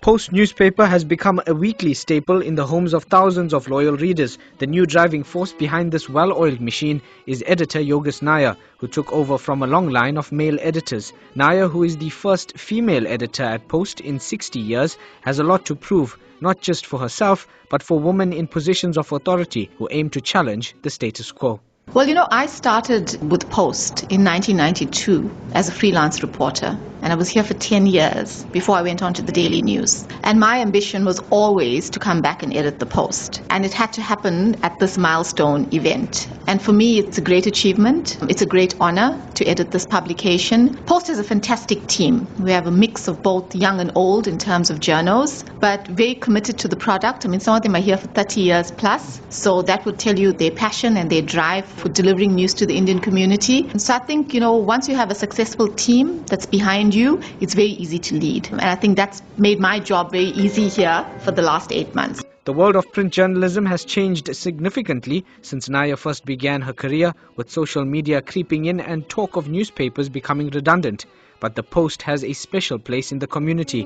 Post newspaper has become a weekly staple in the homes of thousands of loyal readers. The new driving force behind this well-oiled machine is editor Yogas Nair, who took over from a long line of male editors. Nair, who is the first female editor at Post in 60 years, has a lot to prove, not just for herself, but for women in positions of authority who aim to challenge the status quo. Well, you know, I started with Post in 1992 as a freelance reporter, and I was here for 10 years before I went on to the Daily News. And my ambition was always to come back and edit the Post, and it had to happen at this milestone event. And for me, it's a great achievement. It's a great honor to edit this publication. Post is a fantastic team. We have a mix of both young and old in terms of journos, but very committed to the product. I mean, some of them are here for 30 years plus, so that would tell you their passion and their drive for delivering news to the Indian community. And so I think, you know, once you have a successful team that's behind you, it's very easy to lead. And I think that's made my job very easy here for the last eight months. The world of print journalism has changed significantly since Nair first began her career, with social media creeping in and talk of newspapers becoming redundant. But the Post has a special place in the community.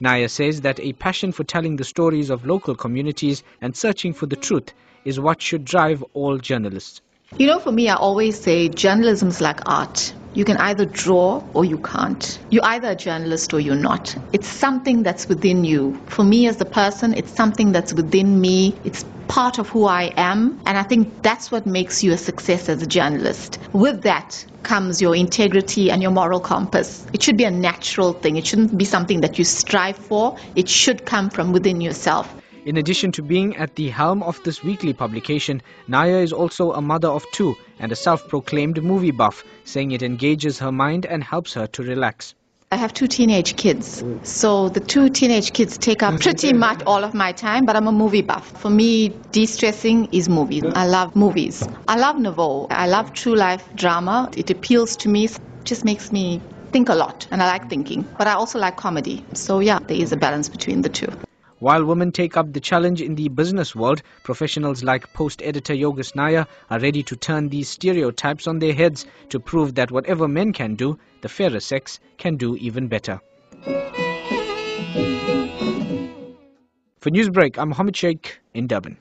Nair says that a passion for telling the stories of local communities and searching for the truth is what should drive all journalists. You know, for me, I always say journalism is like art. You can either draw or you can't. You're either a journalist or you're not. It's something that's within you. For me as a person, it's something that's within me. It's part of who I am. And I think that's what makes you a success as a journalist. With that comes your integrity and your moral compass. It should be a natural thing. It shouldn't be something that you strive for. It should come from within yourself. In addition to being at the helm of this weekly publication, Nair is also a mother of two and a self-proclaimed movie buff, saying it engages her mind and helps her to relax. I have two teenage kids. So the two teenage kids take up pretty much all of my time, but I'm a movie buff. For me, de-stressing is movies. I love movies. I love nouveau. I love true life drama. It appeals to me. It just makes me think a lot and I like thinking. But I also like comedy. So yeah, there is a balance between the two. While women take up the challenge in the business world, professionals like Post editor Yogas Nair are ready to turn these stereotypes on their heads to prove that whatever men can do, the fairer sex can do even better. For Newsbreak, I'm Muhammad Sheik in Durban.